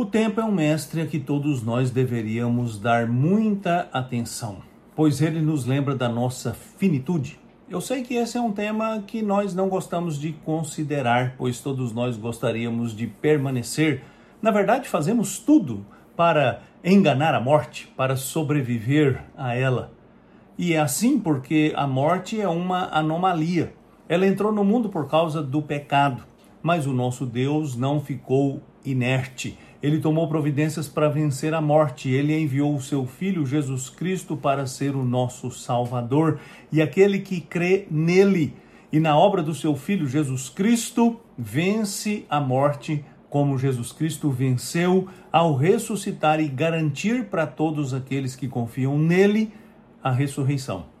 O tempo é um mestre a que todos nós deveríamos dar muita atenção, pois ele nos lembra da nossa finitude. Eu sei que esse é um tema que nós não gostamos de considerar, pois todos nós gostaríamos de permanecer. Na verdade, fazemos tudo para enganar a morte, para sobreviver a ela. E é assim porque a morte é uma anomalia. Ela entrou no mundo por causa do pecado, mas o nosso Deus não ficou inerte ele tomou providências para vencer a morte. Ele enviou o seu Filho Jesus Cristo para ser o nosso Salvador. E aquele que crê nele e na obra do seu Filho Jesus Cristo vence a morte, como Jesus Cristo venceu ao ressuscitar e garantir para todos aqueles que confiam nele a ressurreição.